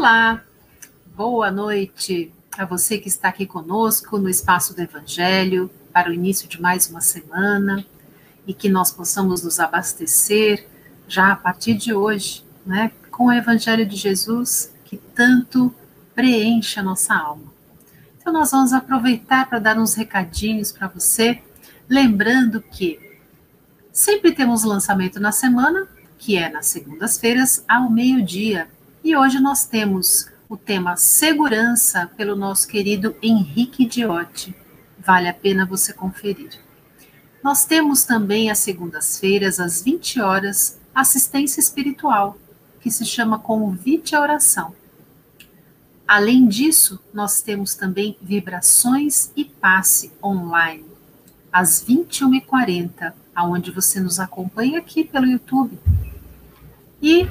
Olá, boa noite a você que está aqui conosco no Espaço do Evangelho para o início de mais uma semana e que nós possamos nos abastecer já a partir de hoje, né, com o Evangelho de Jesus que tanto preenche a nossa alma. Então, nós vamos aproveitar para dar uns recadinhos para você, lembrando que sempre temos lançamento na semana, que é nas segundas-feiras, ao meio-dia. E hoje nós temos o tema Segurança pelo nosso querido Henrique Diotti. Vale a pena você conferir. Nós temos também às segundas-feiras, às 20 horas, assistência espiritual, que se chama Convite à Oração. Além disso, nós temos também vibrações e passe online, às 21h40, aonde você nos acompanha aqui pelo YouTube. E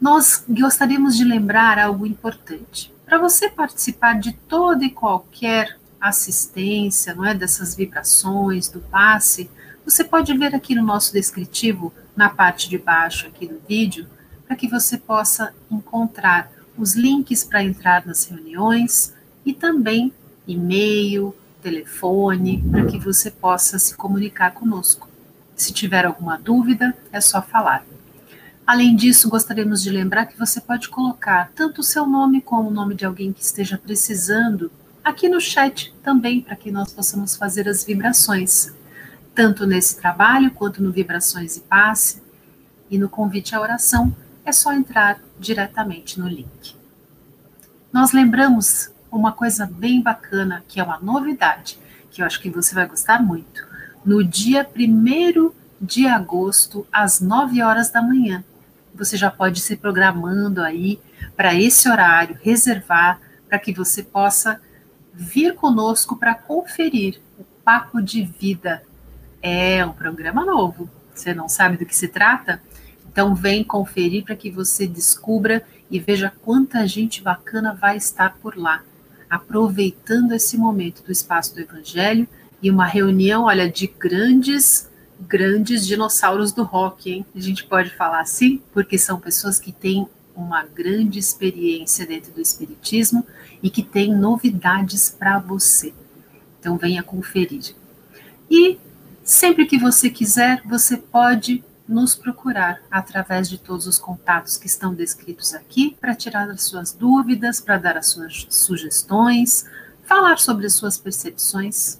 nós gostaríamos de lembrar algo importante. Para você participar de toda e qualquer assistência, não é, dessas vibrações, do passe, você pode ver aqui no nosso descritivo, na parte de baixo aqui do vídeo, para que você possa encontrar os links para entrar nas reuniões e também e-mail, telefone, para que você possa se comunicar conosco. Se tiver alguma dúvida, é só falar. Além disso, gostaríamos de lembrar que você pode colocar tanto o seu nome como o nome de alguém que esteja precisando aqui no chat também, para que nós possamos fazer as vibrações, tanto nesse trabalho quanto no Vibrações e Passe e no convite à oração é só entrar diretamente no link. Nós lembramos uma coisa bem bacana, que é uma novidade, que eu acho que você vai gostar muito. No dia 1 de agosto, às 9 horas da manhã, você já pode se programando aí para esse horário, reservar, para que você possa vir conosco para conferir o Papo de Vida. É um programa novo. Você não sabe do que se trata? Então vem conferir para que você descubra e veja quanta gente bacana vai estar por lá, aproveitando esse momento do espaço do Evangelho e uma reunião, olha, de grandes, grandes dinossauros do rock, hein? A gente pode falar assim, porque são pessoas que têm uma grande experiência dentro do Espiritismo e que têm novidades para você. Então venha conferir. E sempre que você quiser, você pode nos procurar através de todos os contatos que estão descritos aqui para tirar as suas dúvidas, para dar as suas sugestões, falar sobre as suas percepções.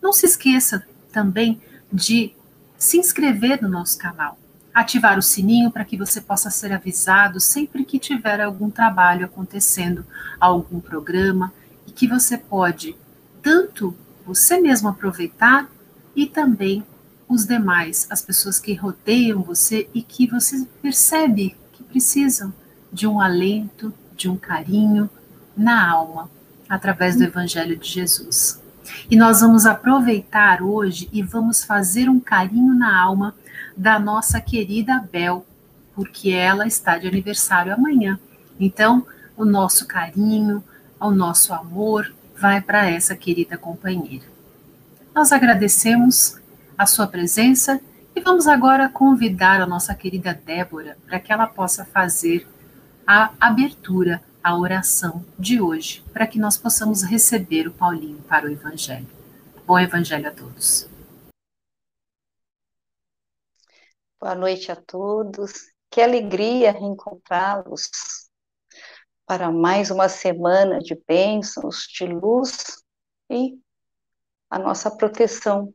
Não se esqueça também de se inscrever no nosso canal, ativar o sininho para que você possa ser avisado sempre que tiver algum trabalho acontecendo, algum programa, e que você pode tanto você mesmo aproveitar e também os demais, as pessoas que rodeiam você e que você percebe que precisam de um alento, de um carinho na alma, através do Evangelho de Jesus. E nós vamos aproveitar hoje e vamos fazer um carinho na alma da nossa querida Bel, porque ela está de aniversário amanhã. Então, o nosso carinho, o nosso amor vai para essa querida companheira. Nós agradecemos a sua presença e vamos agora convidar a nossa querida Débora para que ela possa fazer a abertura, a oração de hoje, para que nós possamos receber o Paulinho para o Evangelho. Bom Evangelho a todos. Boa noite a todos. Que alegria reencontrá-los para mais uma semana de bênçãos, de luz e a nossa proteção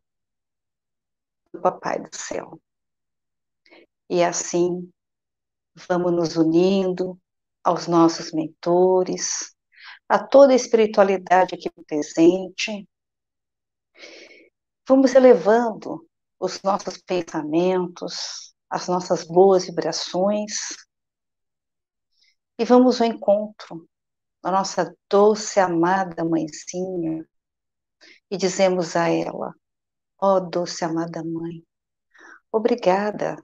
do Papai do Céu. E assim, vamos nos unindo aos nossos mentores, a toda a espiritualidade aqui presente. Vamos elevando os nossos pensamentos, as nossas boas vibrações e vamos ao encontro da nossa doce, amada mãezinha e dizemos a ela: Ó oh, doce amada mãe, obrigada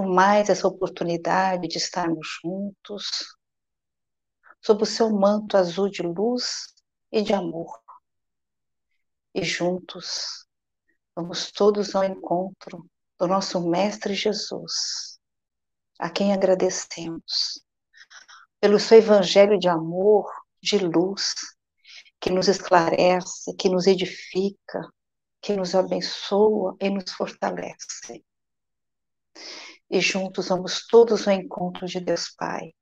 por mais essa oportunidade de estarmos juntos, sob o seu manto azul de luz e de amor. E juntos vamos todos ao encontro do nosso Mestre Jesus, a quem agradecemos pelo seu evangelho de amor, de luz, que nos esclarece, que nos edifica, que nos abençoa e nos fortalece. E juntos vamos todos ao encontro de Deus Pai,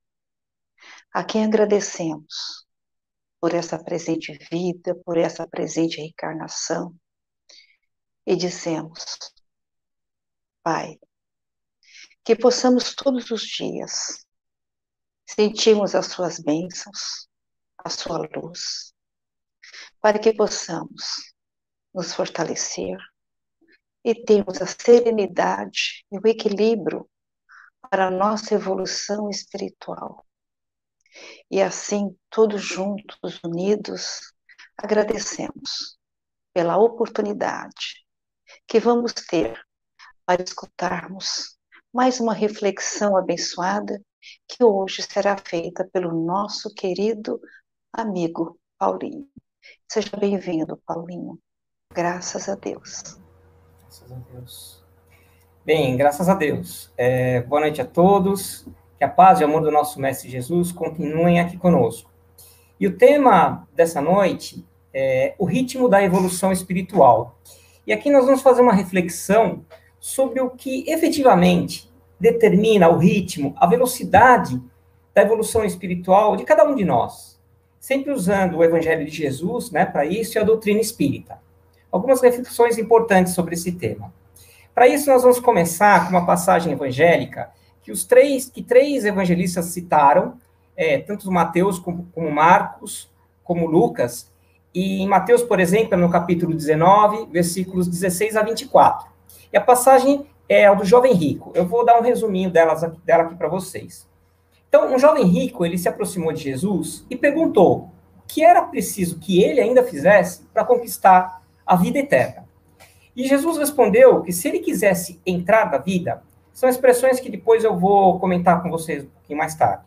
a quem agradecemos por essa presente vida, por essa presente reencarnação, e dizemos, Pai, que possamos todos os dias sentirmos as suas bênçãos, a sua luz, para que possamos nos fortalecer e termos a serenidade e o equilíbrio para a nossa evolução espiritual. E assim, todos juntos, unidos, agradecemos pela oportunidade que vamos ter para escutarmos mais uma reflexão abençoada que hoje será feita pelo nosso querido amigo Paulinho. Seja bem-vindo, Paulinho. Graças a Deus. Graças a Deus. Bem, graças a Deus. É, boa noite a todos. Que a paz e o amor do nosso Mestre Jesus continuem aqui conosco. E o tema dessa noite é o ritmo da evolução espiritual. E aqui nós vamos fazer uma reflexão sobre o que efetivamente determina o ritmo, a velocidade da evolução espiritual de cada um de nós. Sempre usando o Evangelho de Jesus, né, para isso e a doutrina espírita. Algumas reflexões importantes sobre esse tema. Para isso nós vamos começar com uma passagem evangélica que os três que três evangelistas citaram, é, tanto Mateus como, como Marcos, como Lucas, e em Mateus, por exemplo, no capítulo 19, versículos 16 a 24. E a passagem é a do jovem rico. Eu vou dar um resuminho delas, dela aqui para vocês. Então, um jovem rico, ele se aproximou de Jesus e perguntou o que era preciso que ele ainda fizesse para conquistar a vida eterna. E Jesus respondeu que se ele quisesse entrar na vida, são expressões que depois eu vou comentar com vocês um pouquinho mais tarde.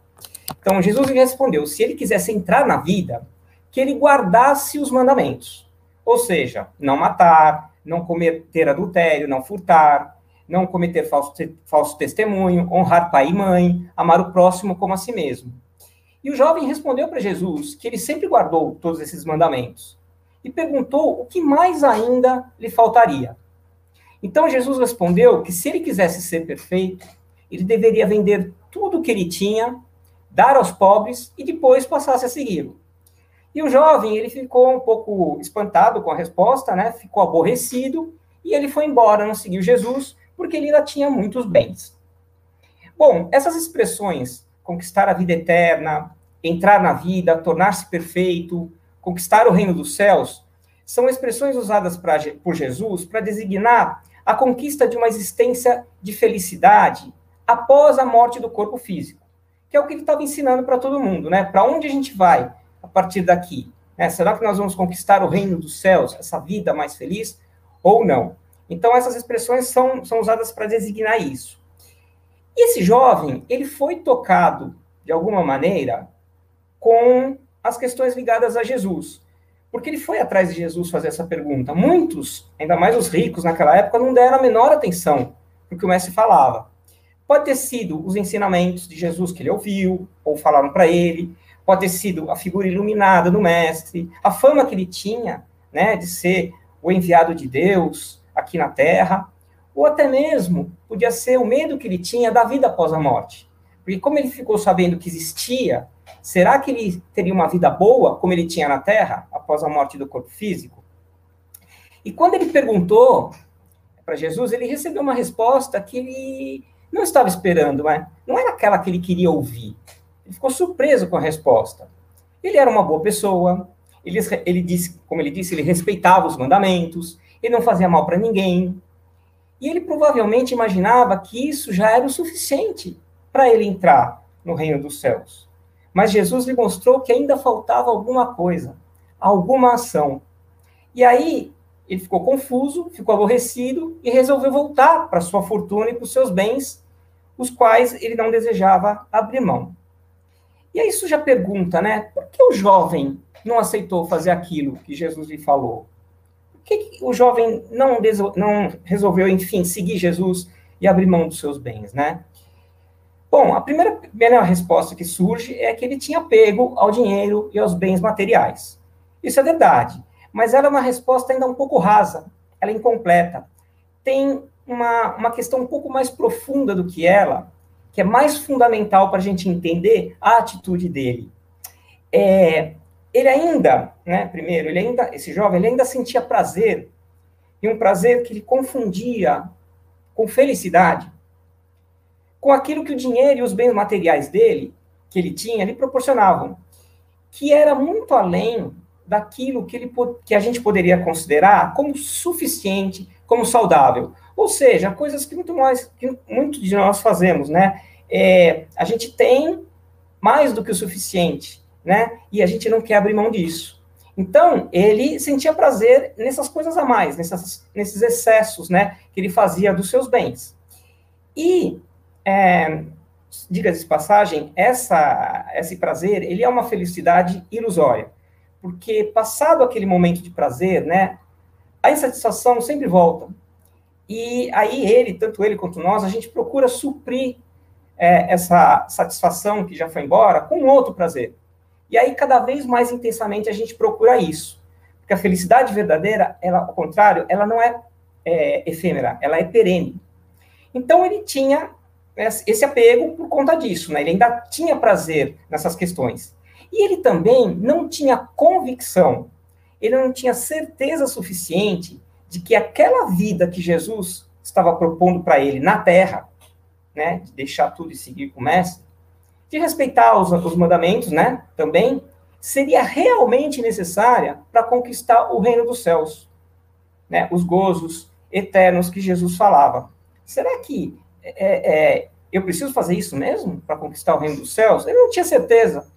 Então, Jesus respondeu: se ele quisesse entrar na vida, que ele guardasse os mandamentos. Ou seja, não matar, não cometer adultério, não furtar, não cometer falso, te falso testemunho, honrar pai e mãe, amar o próximo como a si mesmo. E o jovem respondeu para Jesus que ele sempre guardou todos esses mandamentos e perguntou o que mais ainda lhe faltaria. Então Jesus respondeu que se ele quisesse ser perfeito, ele deveria vender tudo o que ele tinha, dar aos pobres e depois passasse a segui-lo. E o jovem, ele ficou um pouco espantado com a resposta, né? Ficou aborrecido e ele foi embora, não seguiu Jesus, porque ele ainda tinha muitos bens. Bom, essas expressões, conquistar a vida eterna, entrar na vida, tornar-se perfeito, conquistar o reino dos céus, são expressões usadas pra, por Jesus para designar a conquista de uma existência de felicidade após a morte do corpo físico, que é o que ele estava ensinando para todo mundo, né? Para onde a gente vai a partir daqui? Né? Será que nós vamos conquistar o reino dos céus, essa vida mais feliz, ou não? Então, essas expressões são, são usadas para designar isso. Esse jovem, ele foi tocado, de alguma maneira, com as questões ligadas a Jesus. Porque ele foi atrás de Jesus fazer essa pergunta. Muitos, ainda mais os ricos naquela época, não deram a menor atenção no que o mestre falava. Pode ter sido os ensinamentos de Jesus que ele ouviu, ou falaram para ele, pode ter sido a figura iluminada do mestre, a fama que ele tinha, né, de ser o enviado de Deus aqui na Terra, ou até mesmo podia ser o medo que ele tinha da vida após a morte. Porque como ele ficou sabendo que existia Será que ele teria uma vida boa, como ele tinha na Terra, após a morte do corpo físico? E quando ele perguntou para Jesus, ele recebeu uma resposta que ele não estava esperando, mas não era aquela que ele queria ouvir. Ele ficou surpreso com a resposta. Ele era uma boa pessoa, ele, ele disse, como ele disse, ele respeitava os mandamentos, ele não fazia mal para ninguém. E ele provavelmente imaginava que isso já era o suficiente para ele entrar no reino dos céus. Mas Jesus lhe mostrou que ainda faltava alguma coisa, alguma ação. E aí ele ficou confuso, ficou aborrecido e resolveu voltar para sua fortuna e para os seus bens, os quais ele não desejava abrir mão. E aí isso já pergunta, né? Por que o jovem não aceitou fazer aquilo que Jesus lhe falou? Por que o jovem não, não resolveu, enfim, seguir Jesus e abrir mão dos seus bens, né? Bom, a primeira, primeira resposta que surge é que ele tinha apego ao dinheiro e aos bens materiais. Isso é verdade, mas ela é uma resposta ainda um pouco rasa, ela é incompleta. Tem uma, uma questão um pouco mais profunda do que ela, que é mais fundamental para a gente entender a atitude dele. É, ele ainda, né, primeiro, ele ainda, esse jovem, ele ainda sentia prazer, e um prazer que ele confundia com felicidade com aquilo que o dinheiro e os bens materiais dele, que ele tinha, lhe proporcionavam, que era muito além daquilo que, ele, que a gente poderia considerar como suficiente, como saudável. Ou seja, coisas que muito mais, que muito de nós fazemos, né? É, a gente tem mais do que o suficiente, né? E a gente não quer abrir mão disso. Então, ele sentia prazer nessas coisas a mais, nessas, nesses excessos, né? Que ele fazia dos seus bens. E é, diga de passagem, essa, esse prazer, ele é uma felicidade ilusória. Porque passado aquele momento de prazer, né, a insatisfação sempre volta. E aí ele, tanto ele quanto nós, a gente procura suprir é, essa satisfação que já foi embora com outro prazer. E aí, cada vez mais intensamente, a gente procura isso. Porque a felicidade verdadeira, ela, ao contrário, ela não é, é efêmera, ela é perene. Então, ele tinha esse apego por conta disso, né? Ele ainda tinha prazer nessas questões. E ele também não tinha convicção, ele não tinha certeza suficiente de que aquela vida que Jesus estava propondo para ele na terra, né, de deixar tudo e seguir com o mestre, de respeitar os, os mandamentos, né, também, seria realmente necessária para conquistar o reino dos céus, né, os gozos eternos que Jesus falava. Será que é, é, eu preciso fazer isso mesmo para conquistar o reino dos céus? Ele não tinha certeza,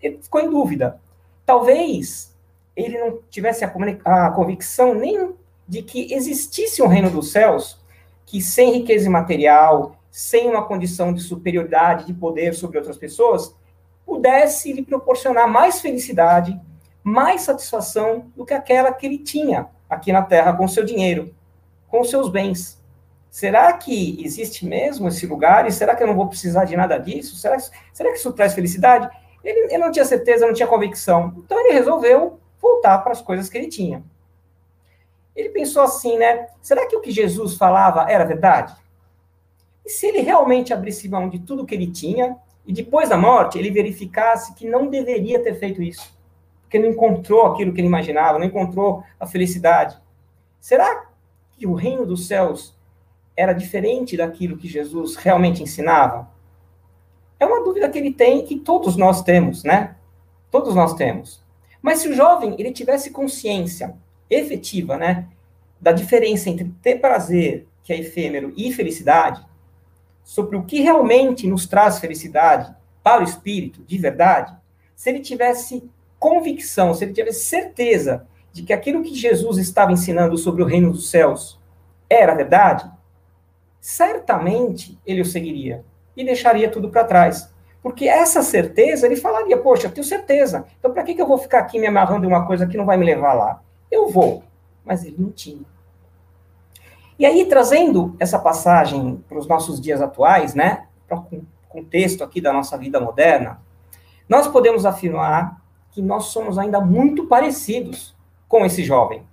ele ficou em dúvida. Talvez ele não tivesse a, a convicção nem de que existisse um reino dos céus que sem riqueza material, sem uma condição de superioridade, de poder sobre outras pessoas, pudesse lhe proporcionar mais felicidade, mais satisfação do que aquela que ele tinha aqui na Terra com seu dinheiro, com seus bens. Será que existe mesmo esse lugar? E será que eu não vou precisar de nada disso? Será, será que isso traz felicidade? Ele, ele não tinha certeza, não tinha convicção. Então ele resolveu voltar para as coisas que ele tinha. Ele pensou assim, né? Será que o que Jesus falava era verdade? E se ele realmente abrisse mão de tudo que ele tinha e depois da morte ele verificasse que não deveria ter feito isso, porque não encontrou aquilo que ele imaginava, não encontrou a felicidade? Será que o reino dos céus era diferente daquilo que Jesus realmente ensinava? É uma dúvida que ele tem, que todos nós temos, né? Todos nós temos. Mas se o jovem ele tivesse consciência efetiva, né, da diferença entre ter prazer, que é efêmero, e felicidade, sobre o que realmente nos traz felicidade para o espírito, de verdade, se ele tivesse convicção, se ele tivesse certeza de que aquilo que Jesus estava ensinando sobre o reino dos céus era verdade, certamente ele o seguiria e deixaria tudo para trás. Porque essa certeza, ele falaria, poxa, eu tenho certeza, então para que, que eu vou ficar aqui me amarrando em uma coisa que não vai me levar lá? Eu vou. Mas ele não tinha. E aí, trazendo essa passagem para os nossos dias atuais, né, para o contexto aqui da nossa vida moderna, nós podemos afirmar que nós somos ainda muito parecidos com esse jovem.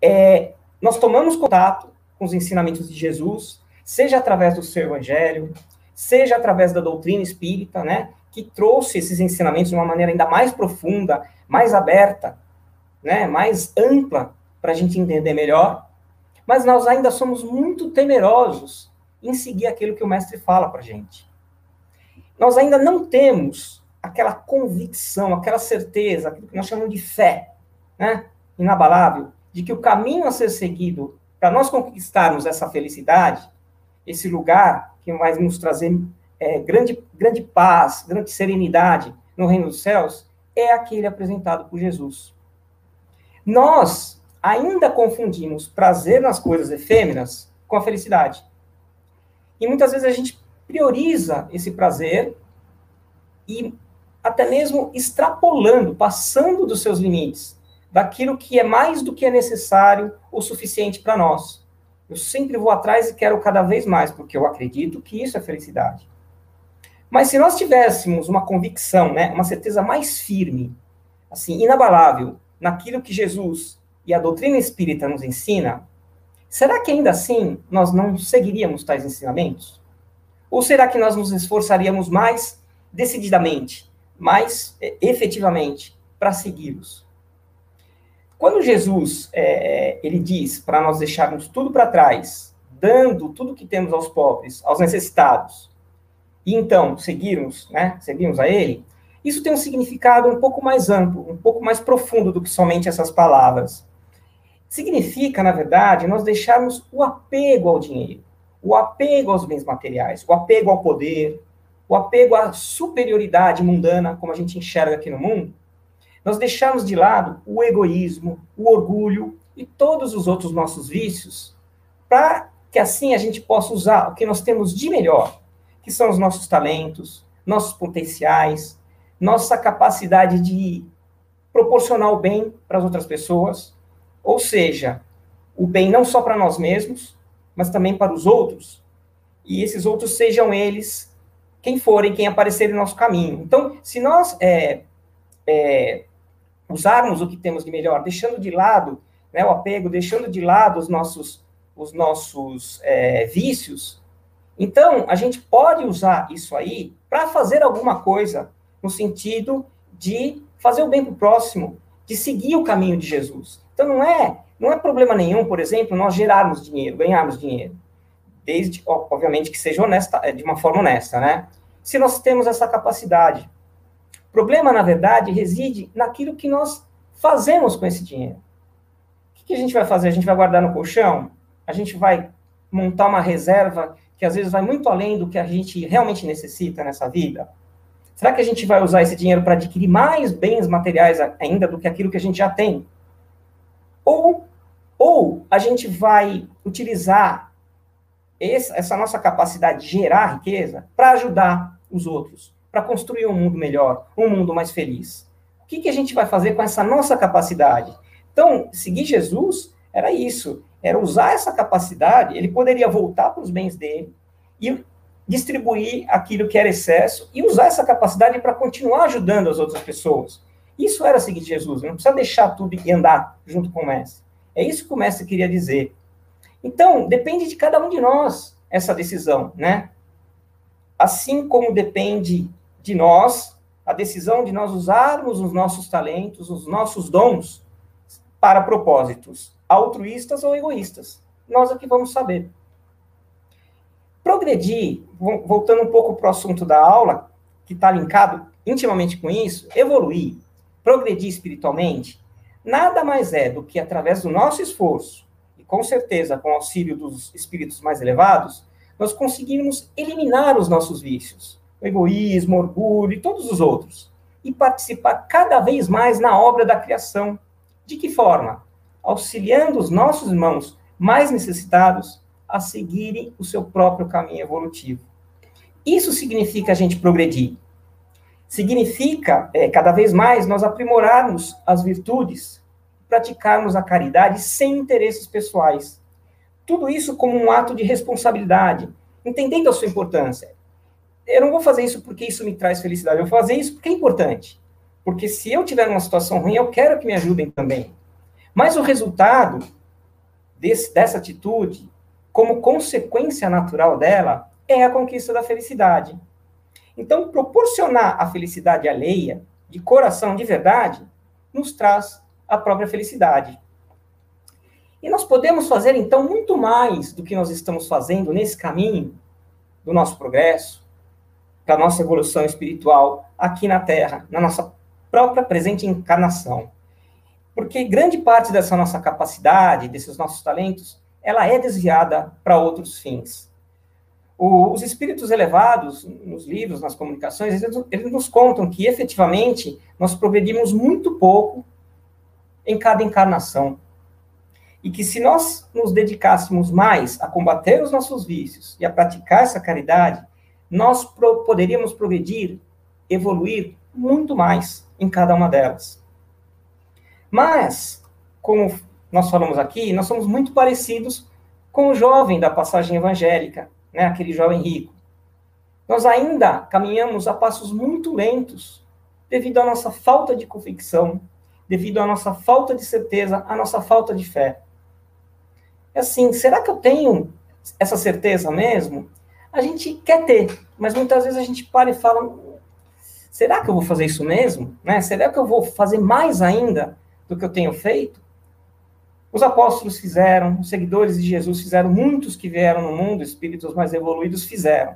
É, nós tomamos contato com os ensinamentos de Jesus, seja através do seu evangelho, seja através da doutrina espírita, né, que trouxe esses ensinamentos de uma maneira ainda mais profunda, mais aberta, né, mais ampla, para a gente entender melhor. Mas nós ainda somos muito temerosos em seguir aquilo que o mestre fala para a gente. Nós ainda não temos aquela convicção, aquela certeza, aquilo que nós chamamos de fé, né, inabalável, de que o caminho a ser seguido para nós conquistarmos essa felicidade, esse lugar que vai nos trazer é, grande, grande paz, grande serenidade no reino dos céus, é aquele apresentado por Jesus. Nós ainda confundimos prazer nas coisas efêmeras com a felicidade. E muitas vezes a gente prioriza esse prazer e até mesmo extrapolando, passando dos seus limites daquilo que é mais do que é necessário ou suficiente para nós. Eu sempre vou atrás e quero cada vez mais, porque eu acredito que isso é felicidade. Mas se nós tivéssemos uma convicção, né, uma certeza mais firme, assim, inabalável, naquilo que Jesus e a doutrina espírita nos ensina, será que ainda assim nós não seguiríamos tais ensinamentos? Ou será que nós nos esforçaríamos mais decididamente, mais é, efetivamente, para segui-los? Quando Jesus é, ele diz para nós deixarmos tudo para trás, dando tudo que temos aos pobres, aos necessitados, e então seguirmos, né, seguirmos a Ele, isso tem um significado um pouco mais amplo, um pouco mais profundo do que somente essas palavras. Significa, na verdade, nós deixarmos o apego ao dinheiro, o apego aos bens materiais, o apego ao poder, o apego à superioridade mundana, como a gente enxerga aqui no mundo, nós deixarmos de lado o egoísmo, o orgulho e todos os outros nossos vícios, para que assim a gente possa usar o que nós temos de melhor, que são os nossos talentos, nossos potenciais, nossa capacidade de proporcionar o bem para as outras pessoas, ou seja, o bem não só para nós mesmos, mas também para os outros, e esses outros sejam eles quem forem, quem aparecerem no nosso caminho. Então, se nós é, é, usarmos o que temos de melhor, deixando de lado né, o apego, deixando de lado os nossos, os nossos é, vícios, então a gente pode usar isso aí para fazer alguma coisa no sentido de fazer o bem para o próximo, de seguir o caminho de Jesus. Então não é não é problema nenhum, por exemplo, nós gerarmos dinheiro, ganharmos dinheiro, desde obviamente que seja honesta, de uma forma honesta, né? Se nós temos essa capacidade, problema, na verdade, reside naquilo que nós fazemos com esse dinheiro. O que a gente vai fazer? A gente vai guardar no colchão? A gente vai montar uma reserva que às vezes vai muito além do que a gente realmente necessita nessa vida? Será que a gente vai usar esse dinheiro para adquirir mais bens materiais ainda do que aquilo que a gente já tem? Ou, ou a gente vai utilizar essa nossa capacidade de gerar riqueza para ajudar os outros, para construir um mundo melhor, um mundo mais feliz. O que, que a gente vai fazer com essa nossa capacidade? Então, seguir Jesus era isso, era usar essa capacidade, ele poderia voltar para os bens dele e distribuir aquilo que era excesso e usar essa capacidade para continuar ajudando as outras pessoas. Isso era seguir Jesus, não precisa deixar tudo e andar junto com o mestre. É isso que o mestre queria dizer. Então, depende de cada um de nós essa decisão, né? Assim como depende de nós, a decisão de nós usarmos os nossos talentos, os nossos dons, para propósitos altruístas ou egoístas. Nós aqui vamos saber. Progredir, voltando um pouco para o assunto da aula, que está linkado intimamente com isso, evoluir, progredir espiritualmente, nada mais é do que através do nosso esforço, e com certeza com o auxílio dos espíritos mais elevados, nós conseguimos eliminar os nossos vícios, egoísmo, orgulho e todos os outros, e participar cada vez mais na obra da criação. De que forma? Auxiliando os nossos irmãos mais necessitados a seguirem o seu próprio caminho evolutivo. Isso significa a gente progredir. Significa, é, cada vez mais, nós aprimorarmos as virtudes, praticarmos a caridade sem interesses pessoais. Tudo isso como um ato de responsabilidade, entendendo a sua importância eu não vou fazer isso porque isso me traz felicidade, eu vou fazer isso porque é importante. Porque se eu tiver numa situação ruim, eu quero que me ajudem também. Mas o resultado desse, dessa atitude, como consequência natural dela, é a conquista da felicidade. Então, proporcionar a felicidade alheia, de coração, de verdade, nos traz a própria felicidade. E nós podemos fazer, então, muito mais do que nós estamos fazendo nesse caminho do nosso progresso, para nossa evolução espiritual aqui na Terra, na nossa própria presente encarnação. Porque grande parte dessa nossa capacidade, desses nossos talentos, ela é desviada para outros fins. O, os espíritos elevados, nos livros, nas comunicações, eles, eles nos contam que efetivamente nós progredimos muito pouco em cada encarnação. E que se nós nos dedicássemos mais a combater os nossos vícios e a praticar essa caridade, nós pro, poderíamos progredir, evoluir muito mais em cada uma delas. Mas, como nós falamos aqui, nós somos muito parecidos com o jovem da passagem evangélica, né, aquele jovem rico. nós ainda caminhamos a passos muito lentos, devido à nossa falta de convicção, devido à nossa falta de certeza, à nossa falta de fé. É assim, será que eu tenho essa certeza mesmo? A gente quer ter, mas muitas vezes a gente para e fala: será que eu vou fazer isso mesmo? Né? Será que eu vou fazer mais ainda do que eu tenho feito? Os apóstolos fizeram, os seguidores de Jesus fizeram, muitos que vieram no mundo, espíritos mais evoluídos fizeram.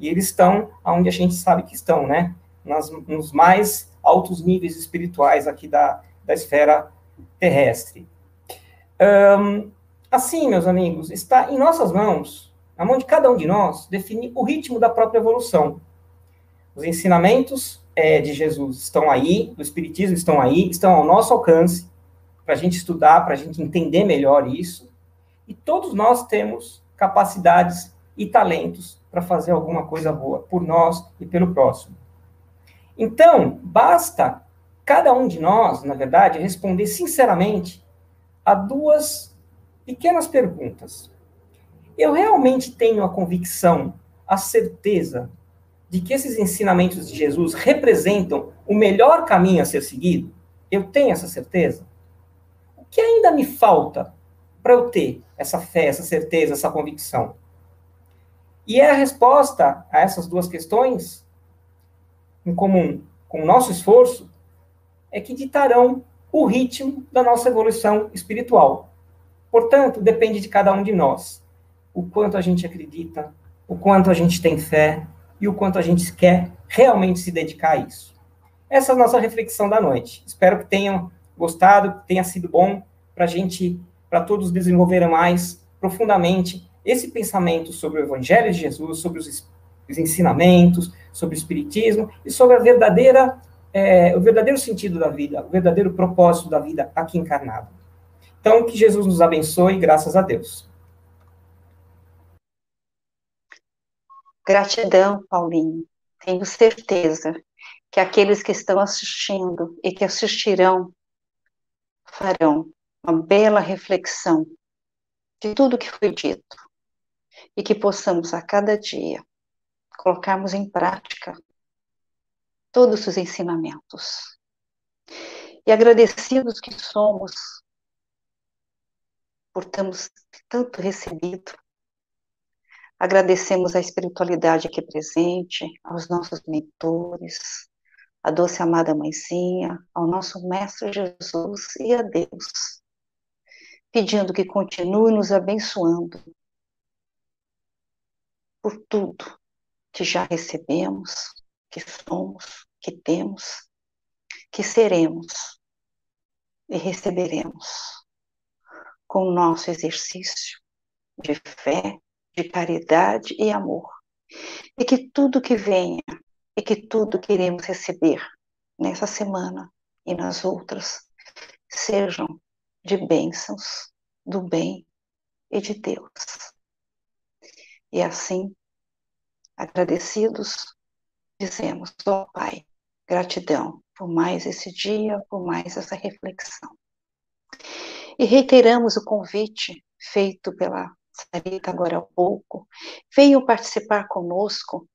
E eles estão onde a gente sabe que estão, né? Nas, nos mais altos níveis espirituais aqui da, da esfera terrestre. Um, assim, meus amigos, está em nossas mãos, na mão de cada um de nós, definir o ritmo da própria evolução. Os ensinamentos é, de Jesus estão aí, do Espiritismo estão aí, estão ao nosso alcance, para a gente estudar, para a gente entender melhor isso. E todos nós temos capacidades e talentos para fazer alguma coisa boa por nós e pelo próximo. Então, basta cada um de nós, na verdade, responder sinceramente a duas pequenas perguntas. Eu realmente tenho a convicção, a certeza de que esses ensinamentos de Jesus representam o melhor caminho a ser seguido? Eu tenho essa certeza? O que ainda me falta para eu ter essa fé, essa certeza, essa convicção? E é a resposta a essas duas questões, em comum com o nosso esforço, é que ditarão o ritmo da nossa evolução espiritual. Portanto, depende de cada um de nós. O quanto a gente acredita, o quanto a gente tem fé e o quanto a gente quer realmente se dedicar a isso. Essa é a nossa reflexão da noite. Espero que tenham gostado, que tenha sido bom para a gente, para todos desenvolverem mais profundamente esse pensamento sobre o Evangelho de Jesus, sobre os, os ensinamentos, sobre o Espiritismo e sobre a verdadeira é, o verdadeiro sentido da vida, o verdadeiro propósito da vida aqui encarnado. Então, que Jesus nos abençoe, graças a Deus. Gratidão, Paulinho. Tenho certeza que aqueles que estão assistindo e que assistirão farão uma bela reflexão de tudo que foi dito e que possamos a cada dia colocarmos em prática todos os ensinamentos. E agradecidos que somos por termos tanto recebido, agradecemos a espiritualidade aqui presente, aos nossos mentores, a doce amada mãezinha, ao nosso Mestre Jesus e a Deus, pedindo que continue nos abençoando por tudo que já recebemos, que somos, que temos, que seremos e receberemos com o nosso exercício de fé, de caridade e amor. E que tudo que venha e que tudo que iremos receber nessa semana e nas outras sejam de bênçãos do bem e de Deus. E assim, agradecidos, dizemos, ó Pai, gratidão por mais esse dia, por mais essa reflexão. E reiteramos o convite feito pela Sarita agora há pouco. Venham participar conosco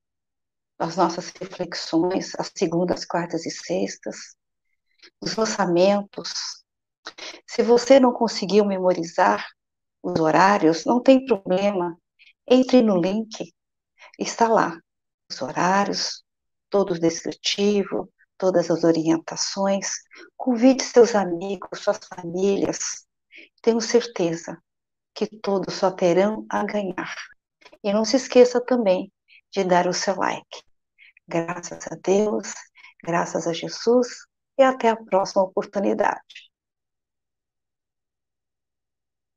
das nossas reflexões, às segundas, quartas e sextas, dos lançamentos. Se você não conseguiu memorizar os horários, não tem problema. Entre no link, está lá os horários, todo descritivo, todas as orientações. Convide seus amigos, suas famílias. Tenho certeza que todos só terão a ganhar. E não se esqueça também de dar o seu like. Graças a Deus, graças a Jesus e até a próxima oportunidade.